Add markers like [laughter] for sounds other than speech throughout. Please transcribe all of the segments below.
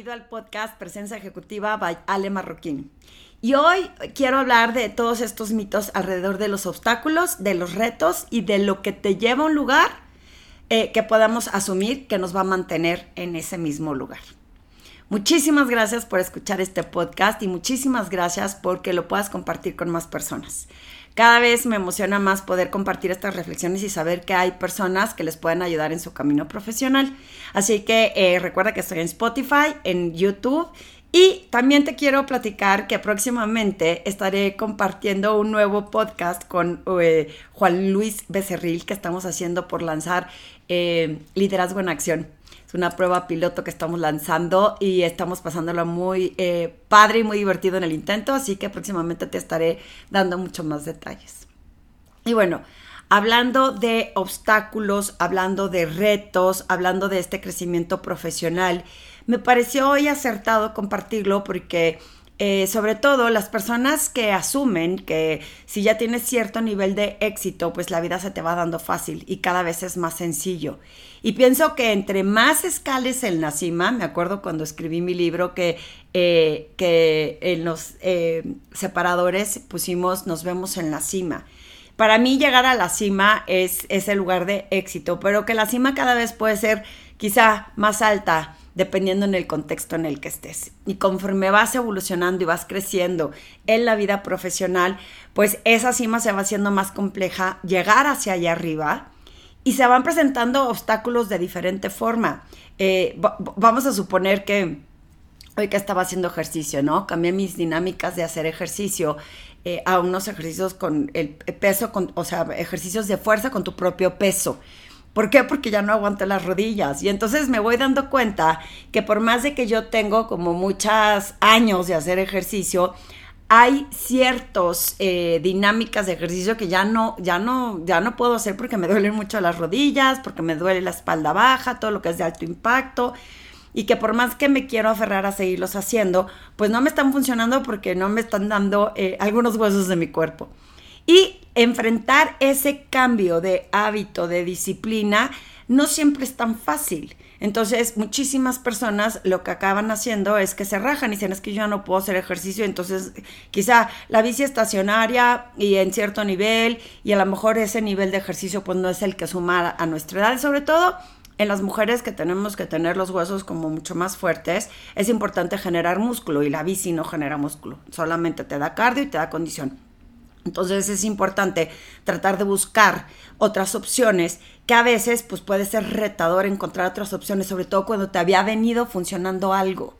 bienvenido al podcast Presencia Ejecutiva by Ale Marroquín. Y hoy quiero hablar de todos estos mitos alrededor de los obstáculos, de los retos y de lo que te lleva a un lugar eh, que podamos asumir que nos va a mantener en ese mismo lugar. Muchísimas gracias por escuchar este podcast y muchísimas gracias porque lo puedas compartir con más personas. Cada vez me emociona más poder compartir estas reflexiones y saber que hay personas que les pueden ayudar en su camino profesional. Así que eh, recuerda que estoy en Spotify, en YouTube y también te quiero platicar que próximamente estaré compartiendo un nuevo podcast con eh, Juan Luis Becerril que estamos haciendo por lanzar eh, Liderazgo en Acción. Es una prueba piloto que estamos lanzando y estamos pasándolo muy eh, padre y muy divertido en el intento, así que próximamente te estaré dando mucho más detalles. Y bueno, hablando de obstáculos, hablando de retos, hablando de este crecimiento profesional, me pareció hoy acertado compartirlo porque eh, sobre todo las personas que asumen que si ya tienes cierto nivel de éxito, pues la vida se te va dando fácil y cada vez es más sencillo. Y pienso que entre más escales en la cima, me acuerdo cuando escribí mi libro que, eh, que en los eh, separadores pusimos nos vemos en la cima. Para mí llegar a la cima es, es el lugar de éxito, pero que la cima cada vez puede ser quizá más alta, dependiendo en el contexto en el que estés. Y conforme vas evolucionando y vas creciendo en la vida profesional, pues esa cima se va haciendo más compleja, llegar hacia allá arriba y se van presentando obstáculos de diferente forma. Eh, vamos a suponer que hoy que estaba haciendo ejercicio, ¿no? Cambié mis dinámicas de hacer ejercicio eh, a unos ejercicios con el peso, con, o sea, ejercicios de fuerza con tu propio peso. ¿Por qué? Porque ya no aguanto las rodillas. Y entonces me voy dando cuenta que por más de que yo tengo como muchos años de hacer ejercicio, hay ciertas eh, dinámicas de ejercicio que ya no, ya no, ya no puedo hacer porque me duelen mucho las rodillas, porque me duele la espalda baja, todo lo que es de alto impacto. Y que por más que me quiero aferrar a seguirlos haciendo, pues no me están funcionando porque no me están dando eh, algunos huesos de mi cuerpo. Y enfrentar ese cambio de hábito, de disciplina, no siempre es tan fácil. Entonces, muchísimas personas lo que acaban haciendo es que se rajan y dicen, es que yo no puedo hacer ejercicio, entonces quizá la bici estacionaria y en cierto nivel, y a lo mejor ese nivel de ejercicio pues no es el que suma a nuestra edad, sobre todo en las mujeres que tenemos que tener los huesos como mucho más fuertes, es importante generar músculo y la bici no genera músculo, solamente te da cardio y te da condición. Entonces es importante tratar de buscar otras opciones que a veces pues puede ser retador encontrar otras opciones, sobre todo cuando te había venido funcionando algo.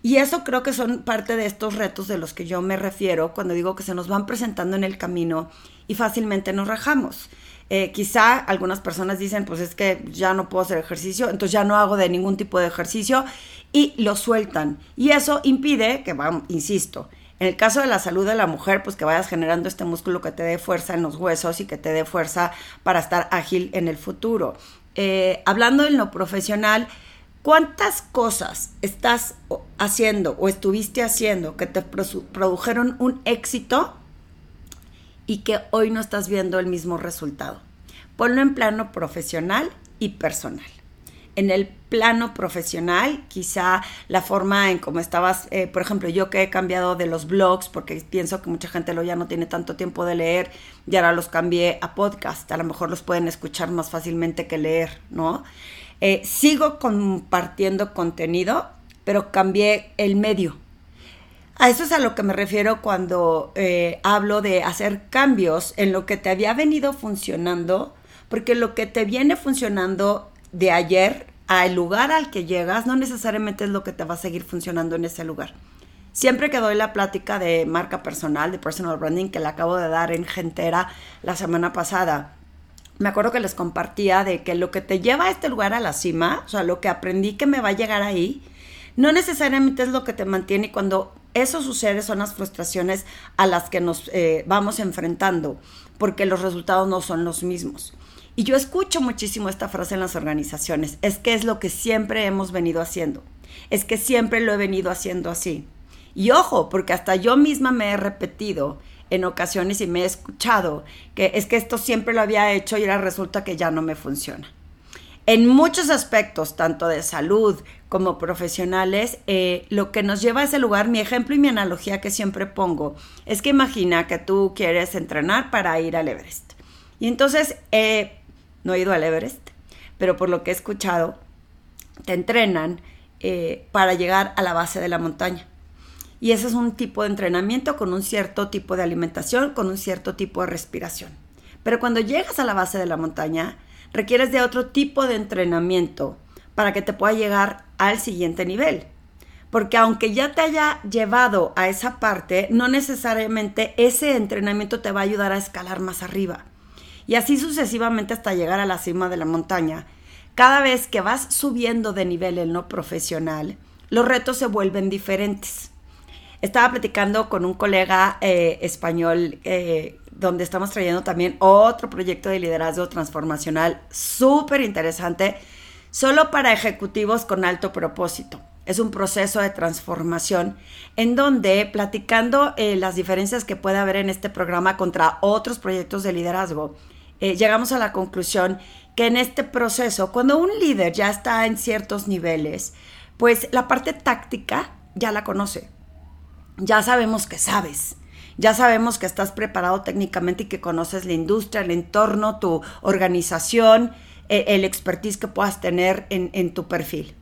Y eso creo que son parte de estos retos de los que yo me refiero cuando digo que se nos van presentando en el camino y fácilmente nos rajamos. Eh, quizá algunas personas dicen, pues es que ya no puedo hacer ejercicio, entonces ya no hago de ningún tipo de ejercicio y lo sueltan. Y eso impide que, vamos, insisto, en el caso de la salud de la mujer, pues que vayas generando este músculo que te dé fuerza en los huesos y que te dé fuerza para estar ágil en el futuro. Eh, hablando en lo profesional, ¿cuántas cosas estás haciendo o estuviste haciendo que te produjeron un éxito y que hoy no estás viendo el mismo resultado? Ponlo en plano profesional y personal en el plano profesional, quizá la forma en cómo estabas, eh, por ejemplo, yo que he cambiado de los blogs, porque pienso que mucha gente lo ya no tiene tanto tiempo de leer, y ahora los cambié a podcast, a lo mejor los pueden escuchar más fácilmente que leer, ¿no? Eh, sigo compartiendo contenido, pero cambié el medio. A eso es a lo que me refiero cuando eh, hablo de hacer cambios en lo que te había venido funcionando, porque lo que te viene funcionando de ayer al lugar al que llegas no necesariamente es lo que te va a seguir funcionando en ese lugar. Siempre que doy la plática de marca personal, de personal branding, que le acabo de dar en Gentera la semana pasada, me acuerdo que les compartía de que lo que te lleva a este lugar a la cima, o sea, lo que aprendí que me va a llegar ahí, no necesariamente es lo que te mantiene y cuando eso sucede son las frustraciones a las que nos eh, vamos enfrentando, porque los resultados no son los mismos. Y yo escucho muchísimo esta frase en las organizaciones, es que es lo que siempre hemos venido haciendo, es que siempre lo he venido haciendo así. Y ojo, porque hasta yo misma me he repetido en ocasiones y me he escuchado que es que esto siempre lo había hecho y ahora resulta que ya no me funciona. en muchos aspectos, tanto de salud como profesionales, eh, lo que nos lleva a ese lugar, mi ejemplo y mi analogía que siempre pongo, es que imagina que tú quieres entrenar para ir al Everest. Y entonces, eh, no he ido al Everest, pero por lo que he escuchado, te entrenan eh, para llegar a la base de la montaña. Y ese es un tipo de entrenamiento con un cierto tipo de alimentación, con un cierto tipo de respiración. Pero cuando llegas a la base de la montaña, requieres de otro tipo de entrenamiento para que te pueda llegar al siguiente nivel. Porque aunque ya te haya llevado a esa parte, no necesariamente ese entrenamiento te va a ayudar a escalar más arriba. Y así sucesivamente hasta llegar a la cima de la montaña. Cada vez que vas subiendo de nivel en lo profesional, los retos se vuelven diferentes. Estaba platicando con un colega eh, español eh, donde estamos trayendo también otro proyecto de liderazgo transformacional súper interesante, solo para ejecutivos con alto propósito. Es un proceso de transformación en donde, platicando eh, las diferencias que puede haber en este programa contra otros proyectos de liderazgo, eh, llegamos a la conclusión que en este proceso, cuando un líder ya está en ciertos niveles, pues la parte táctica ya la conoce. Ya sabemos que sabes ya sabemos que estás preparado técnicamente y que conoces la industria, el entorno, tu organización, e, el expertise que puedas tener en, en tu perfil.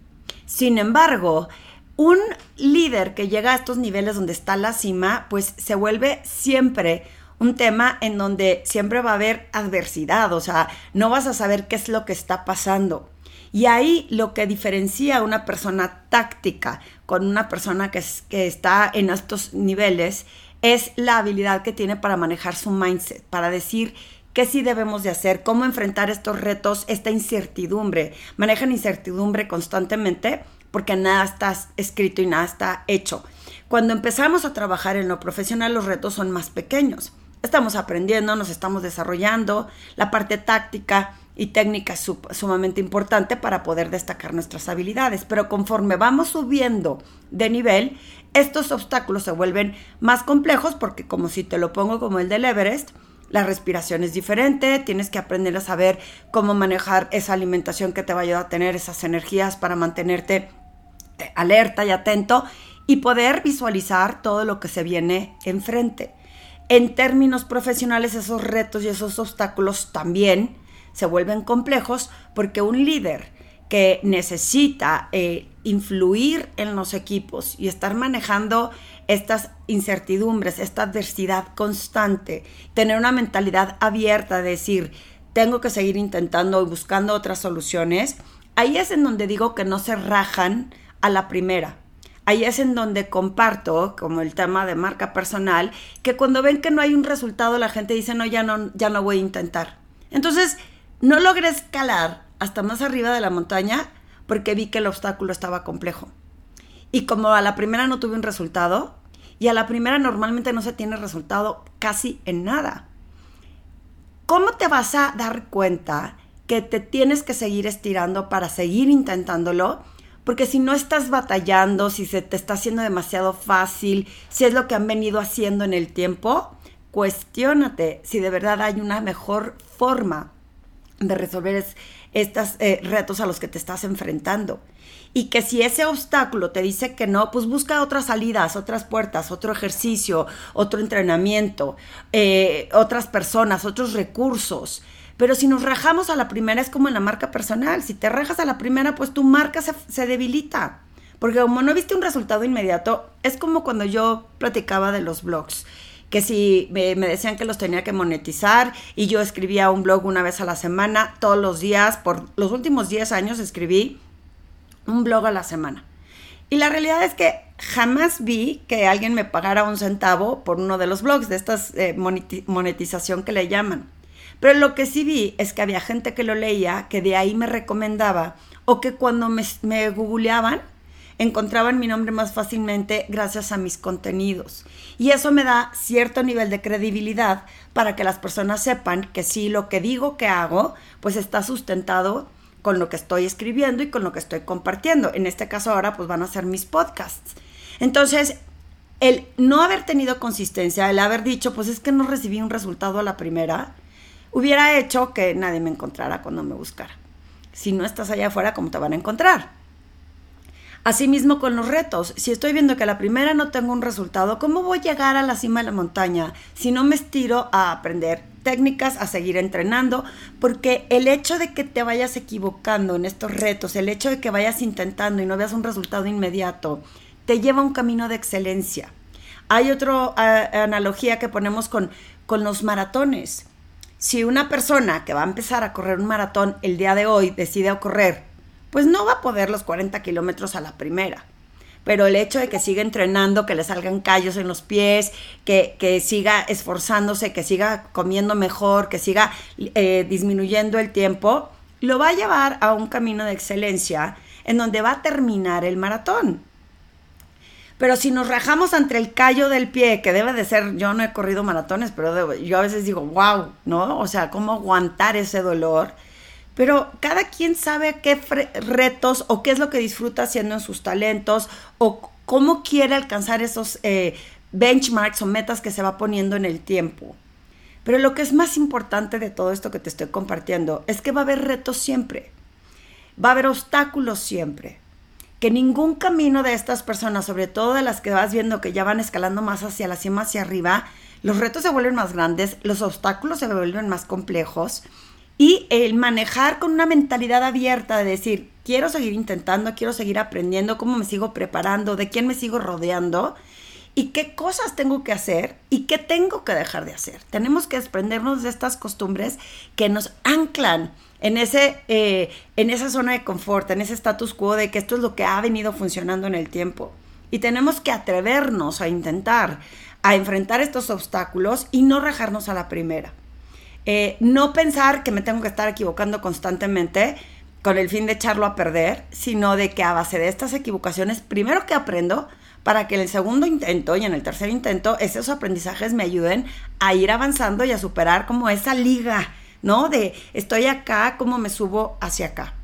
Sin embargo, un líder que llega a estos niveles donde está la cima, pues se vuelve siempre un tema en donde siempre va a haber adversidad, o sea, no vas a saber qué es lo que está pasando. Y ahí lo que diferencia a una persona táctica con una persona que, que está en estos niveles es la habilidad que tiene para manejar su mindset, para decir qué sí debemos de hacer, cómo enfrentar estos retos, esta incertidumbre. Manejan incertidumbre constantemente porque nada está escrito y nada está hecho. Cuando empezamos a trabajar en lo profesional, los retos son más pequeños. Estamos aprendiendo, nos estamos desarrollando, la parte táctica y técnica es sumamente importante para poder destacar nuestras habilidades, pero conforme vamos subiendo de nivel, estos obstáculos se vuelven más complejos porque como si te lo pongo como el del Everest, la respiración es diferente, tienes que aprender a saber cómo manejar esa alimentación que te va a ayudar a tener esas energías para mantenerte alerta y atento y poder visualizar todo lo que se viene enfrente. En términos profesionales, esos retos y esos obstáculos también se vuelven complejos porque un líder que necesita eh, influir en los equipos y estar manejando estas incertidumbres, esta adversidad constante, tener una mentalidad abierta, de decir, tengo que seguir intentando y buscando otras soluciones, ahí es en donde digo que no se rajan a la primera. Ahí es en donde comparto, como el tema de marca personal, que cuando ven que no hay un resultado, la gente dice, no, ya no, ya no voy a intentar. Entonces, no logré escalar hasta más arriba de la montaña porque vi que el obstáculo estaba complejo. Y como a la primera no tuve un resultado, y a la primera normalmente no se tiene resultado casi en nada. ¿Cómo te vas a dar cuenta que te tienes que seguir estirando para seguir intentándolo? Porque si no estás batallando, si se te está haciendo demasiado fácil, si es lo que han venido haciendo en el tiempo, cuestiónate si de verdad hay una mejor forma de resolver estos eh, retos a los que te estás enfrentando. Y que si ese obstáculo te dice que no, pues busca otras salidas, otras puertas, otro ejercicio, otro entrenamiento, eh, otras personas, otros recursos. Pero si nos rajamos a la primera es como en la marca personal. Si te rajas a la primera, pues tu marca se, se debilita. Porque como no viste un resultado inmediato, es como cuando yo platicaba de los blogs que si me, decían que los tenía que monetizar y yo escribía un blog una vez a la semana, todos los días, por los últimos 10 años escribí un blog a la semana. Y la realidad es que jamás vi que alguien me pagara un centavo por uno de los blogs, de estas eh, monetización que le llaman. Pero lo que sí vi es que había gente que lo leía, que de ahí me recomendaba, o que cuando me, googleaban, encontraban mi nombre más fácilmente gracias a mis contenidos. Y eso me da cierto nivel de credibilidad para que las personas sepan que sí, lo que digo que hago, pues está sustentado con lo que estoy escribiendo y con lo que estoy compartiendo. En este caso ahora pues van a ser mis podcasts. Entonces, el no haber tenido consistencia, el haber dicho, pues es que no recibí un resultado a la primera, hubiera hecho que nadie me encontrara cuando me buscara. Si no estás allá afuera, ¿cómo te van a encontrar? Asimismo con los retos, si estoy viendo que a la primera no tengo un resultado, ¿cómo voy a llegar a la cima de la montaña si no me estiro a aprender técnicas, a seguir entrenando? Porque el hecho de que te vayas equivocando en estos retos, el hecho de que vayas intentando y no veas un resultado inmediato, te lleva a un camino de excelencia. Hay otra analogía que ponemos con, con los maratones. Si una persona que va a empezar a correr un maratón el día de hoy decide correr pues no va a poder los 40 kilómetros a la primera. Pero el hecho de que siga entrenando, que le salgan callos en los pies, que, siga esforzándose, que siga comiendo mejor, que siga eh, disminuyendo el tiempo, lo va a llevar a un camino de excelencia en donde va a terminar el maratón. Pero si nos rajamos ante el callo del pie, que debe de ser, yo no he corrido maratones, pero yo a veces digo, wow, ¿no? O sea, ¿cómo aguantar ese dolor? pero cada quien sabe qué retos o qué es lo que disfruta haciendo en sus talentos o cómo quiere alcanzar esos eh, benchmarks o metas que se va poniendo en el tiempo. Pero lo que es más importante de todo esto que te estoy compartiendo es que va a haber retos siempre, va a haber obstáculos siempre, que ningún camino de estas personas, sobre todo de las que vas viendo que ya van escalando más hacia la cima, hacia arriba, los retos se vuelven más grandes, los obstáculos se vuelven más complejos y el manejar con una mentalidad abierta de decir, quiero seguir intentando, quiero seguir aprendiendo, cómo me sigo preparando, de quién me sigo rodeando y qué cosas tengo que hacer y qué tengo que dejar de hacer. Tenemos que desprendernos de estas costumbres que nos anclan en, ese, eh, en esa zona de confort, en ese status quo de que esto es lo que ha venido funcionando en el tiempo. Y tenemos que atrevernos a intentar, a enfrentar estos obstáculos y no rajarnos a la primera. Eh, no pensar que me tengo que estar equivocando constantemente con el fin de echarlo a perder, sino de que a base de estas equivocaciones, primero que aprendo, para que en el segundo intento y en el tercer intento esos aprendizajes me ayuden a ir avanzando y a superar como esa liga, ¿no? De estoy acá, cómo me subo hacia acá.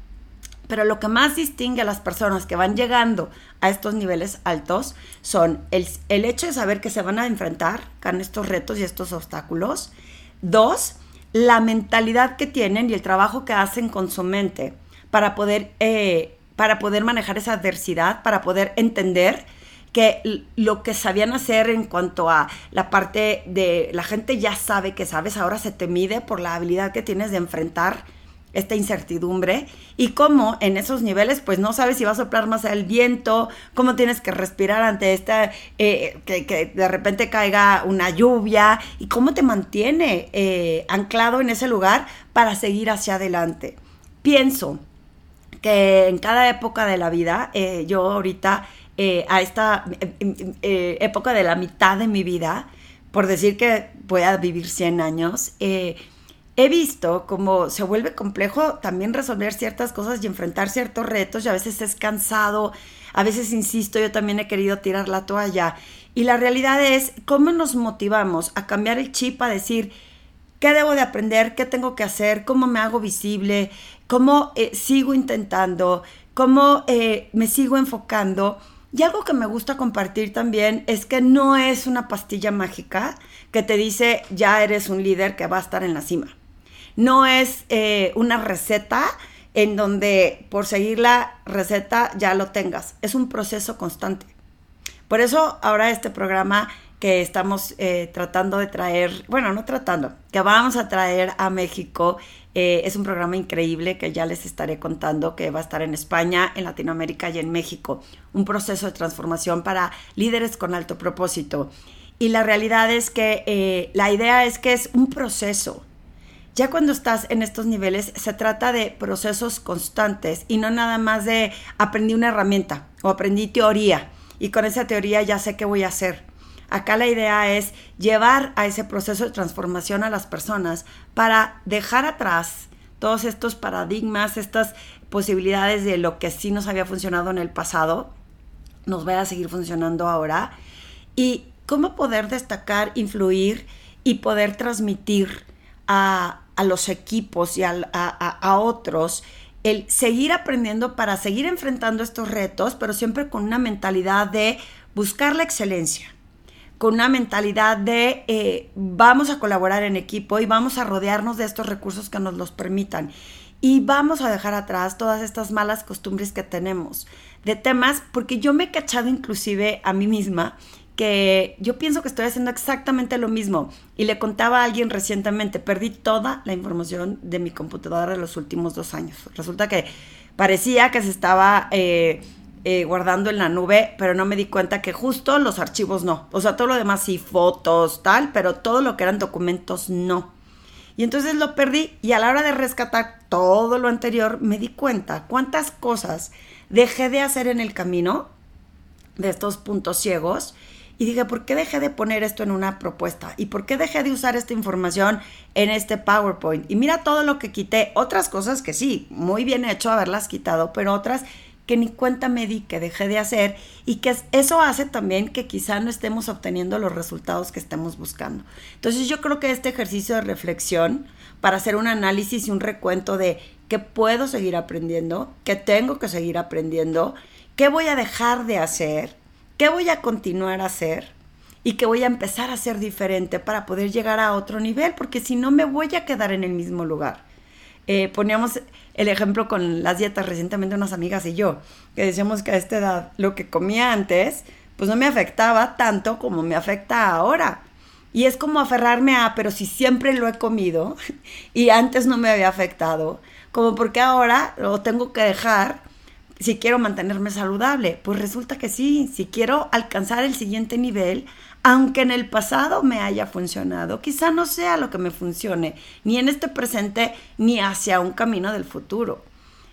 Pero lo que más distingue a las personas que van llegando a estos niveles altos son el, el hecho de saber que se van a enfrentar con estos retos y estos obstáculos. Dos, la mentalidad que tienen y el trabajo que hacen con su mente para poder, eh, para poder manejar esa adversidad, para poder entender que lo que sabían hacer en cuanto a la parte de la gente ya sabe que sabes, ahora se te mide por la habilidad que tienes de enfrentar esta incertidumbre y cómo en esos niveles pues no sabes si va a soplar más el viento, cómo tienes que respirar ante esta, eh, que, de repente caiga una lluvia y cómo te mantiene eh, anclado en ese lugar para seguir hacia adelante. Pienso que en cada época de la vida, eh, yo ahorita a esta época de la mitad de mi vida, por decir que voy a vivir 100 años, he visto cómo se vuelve complejo también resolver ciertas cosas y enfrentar ciertos retos y a veces es cansado, a veces insisto, yo también he querido tirar la toalla. Y la realidad es cómo nos motivamos a cambiar el chip, a decir, ¿qué debo de aprender? ¿Qué tengo que hacer? ¿Cómo me hago visible? ¿Cómo eh, sigo intentando? ¿Cómo eh, me sigo enfocando? Y algo que me gusta compartir también es que no es una pastilla mágica que te dice ya eres un líder que va a estar en la cima no es eh, una receta en donde por seguir la receta ya lo tengas. Es un proceso constante. Por eso ahora este programa que estamos eh, tratando de traer, bueno, no tratando, que vamos a traer a México, eh, es un programa increíble que ya les estaré contando, que va a estar en España, en Latinoamérica y en México. Un proceso de transformación para líderes con alto propósito. Y la realidad es que la idea es que es un proceso, ya cuando estás en estos niveles se trata de procesos constantes y no nada más de aprendí una herramienta o aprendí teoría y con esa teoría ya sé qué voy a hacer. Acá la idea es llevar a ese proceso de transformación a las personas para dejar atrás todos estos paradigmas, estas posibilidades de lo que sí nos había funcionado en el pasado, nos vaya a seguir funcionando ahora y cómo poder destacar, influir y poder transmitir a, a los equipos y a, otros el seguir aprendiendo para seguir enfrentando estos retos, pero siempre con una mentalidad de buscar la excelencia, con una mentalidad de eh, vamos a colaborar en equipo y vamos a rodearnos de estos recursos que nos los permitan. y vamos a dejar atrás todas estas malas costumbres que tenemos de temas, porque yo me he cachado inclusive a mí misma que yo pienso que estoy haciendo exactamente lo mismo. Y le contaba a alguien recientemente, perdí toda la información de mi computadora de los últimos dos años. Resulta que parecía que se estaba eh, eh, guardando en la nube, pero no me di cuenta que justo los archivos no. O sea, todo lo demás sí, fotos, tal, pero todo lo que eran documentos no. Y entonces lo perdí y a la hora de rescatar todo lo anterior me di cuenta cuántas cosas dejé de hacer en el camino de estos puntos ciegos y dije, ¿por qué dejé de poner esto en una propuesta? ¿Y por qué dejé de usar esta información en este PowerPoint? Y mira todo lo que quité, otras cosas que sí, muy bien hecho haberlas quitado, pero otras que ni cuenta me di que dejé de hacer y que eso hace también que quizá no estemos obteniendo los resultados que estemos buscando. Entonces yo creo que este ejercicio de reflexión para hacer un análisis y un recuento de qué puedo seguir aprendiendo, qué tengo que seguir aprendiendo, qué voy a dejar de hacer, qué voy a continuar a hacer y qué voy a empezar a hacer diferente para poder llegar a otro nivel, porque si no me voy a quedar en el mismo lugar. Eh, poníamos el ejemplo con las dietas recientemente unas amigas y yo, que decíamos que a esta edad lo que comía antes, pues no me afectaba tanto como me afecta ahora. Y es como aferrarme a, pero si siempre lo he comido [laughs] y antes no me había afectado, como porque ahora lo tengo que dejar si quiero mantenerme saludable. Pues resulta que sí, si quiero alcanzar el siguiente nivel, aunque en el pasado me haya funcionado, quizá no sea lo que me funcione, ni en este presente, ni hacia un camino del futuro.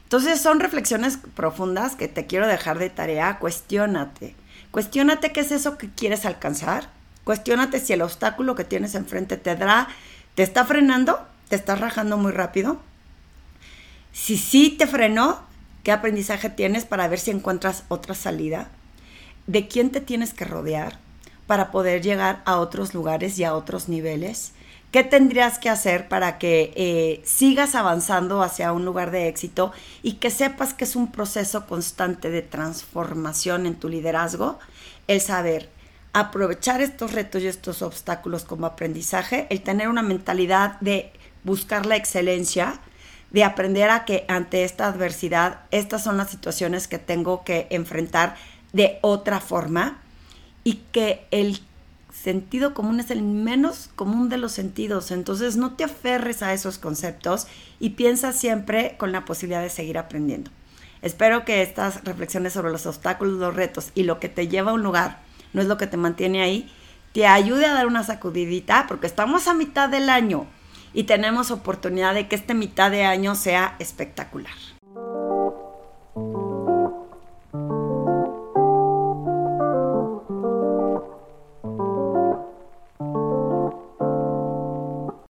Entonces son reflexiones profundas que te quiero dejar de tarea. Cuestiónate. Cuestiónate qué es eso que quieres alcanzar. Cuestiónate si el obstáculo que tienes enfrente te da, te está frenando, te está rajando muy rápido. Si sí te frenó, ¿qué aprendizaje tienes para ver si encuentras otra salida? ¿De quién te tienes que rodear? Para poder llegar a otros lugares y a otros niveles? ¿Qué tendrías que hacer para que eh, sigas avanzando hacia un lugar de éxito y que sepas que es un proceso constante de transformación en tu liderazgo? El saber aprovechar estos retos y estos obstáculos como aprendizaje, el tener una mentalidad de buscar la excelencia, de aprender a que ante esta adversidad, estas son las situaciones que tengo que enfrentar de otra forma y que el sentido común es el menos común de los sentidos. Entonces no te aferres a esos conceptos y piensa siempre con la posibilidad de seguir aprendiendo. Espero que estas reflexiones sobre los obstáculos, los retos y lo que te lleva a un lugar, no es lo que te mantiene ahí, te ayude a dar una sacudidita porque estamos a mitad del año y tenemos oportunidad de que esta mitad de año sea espectacular.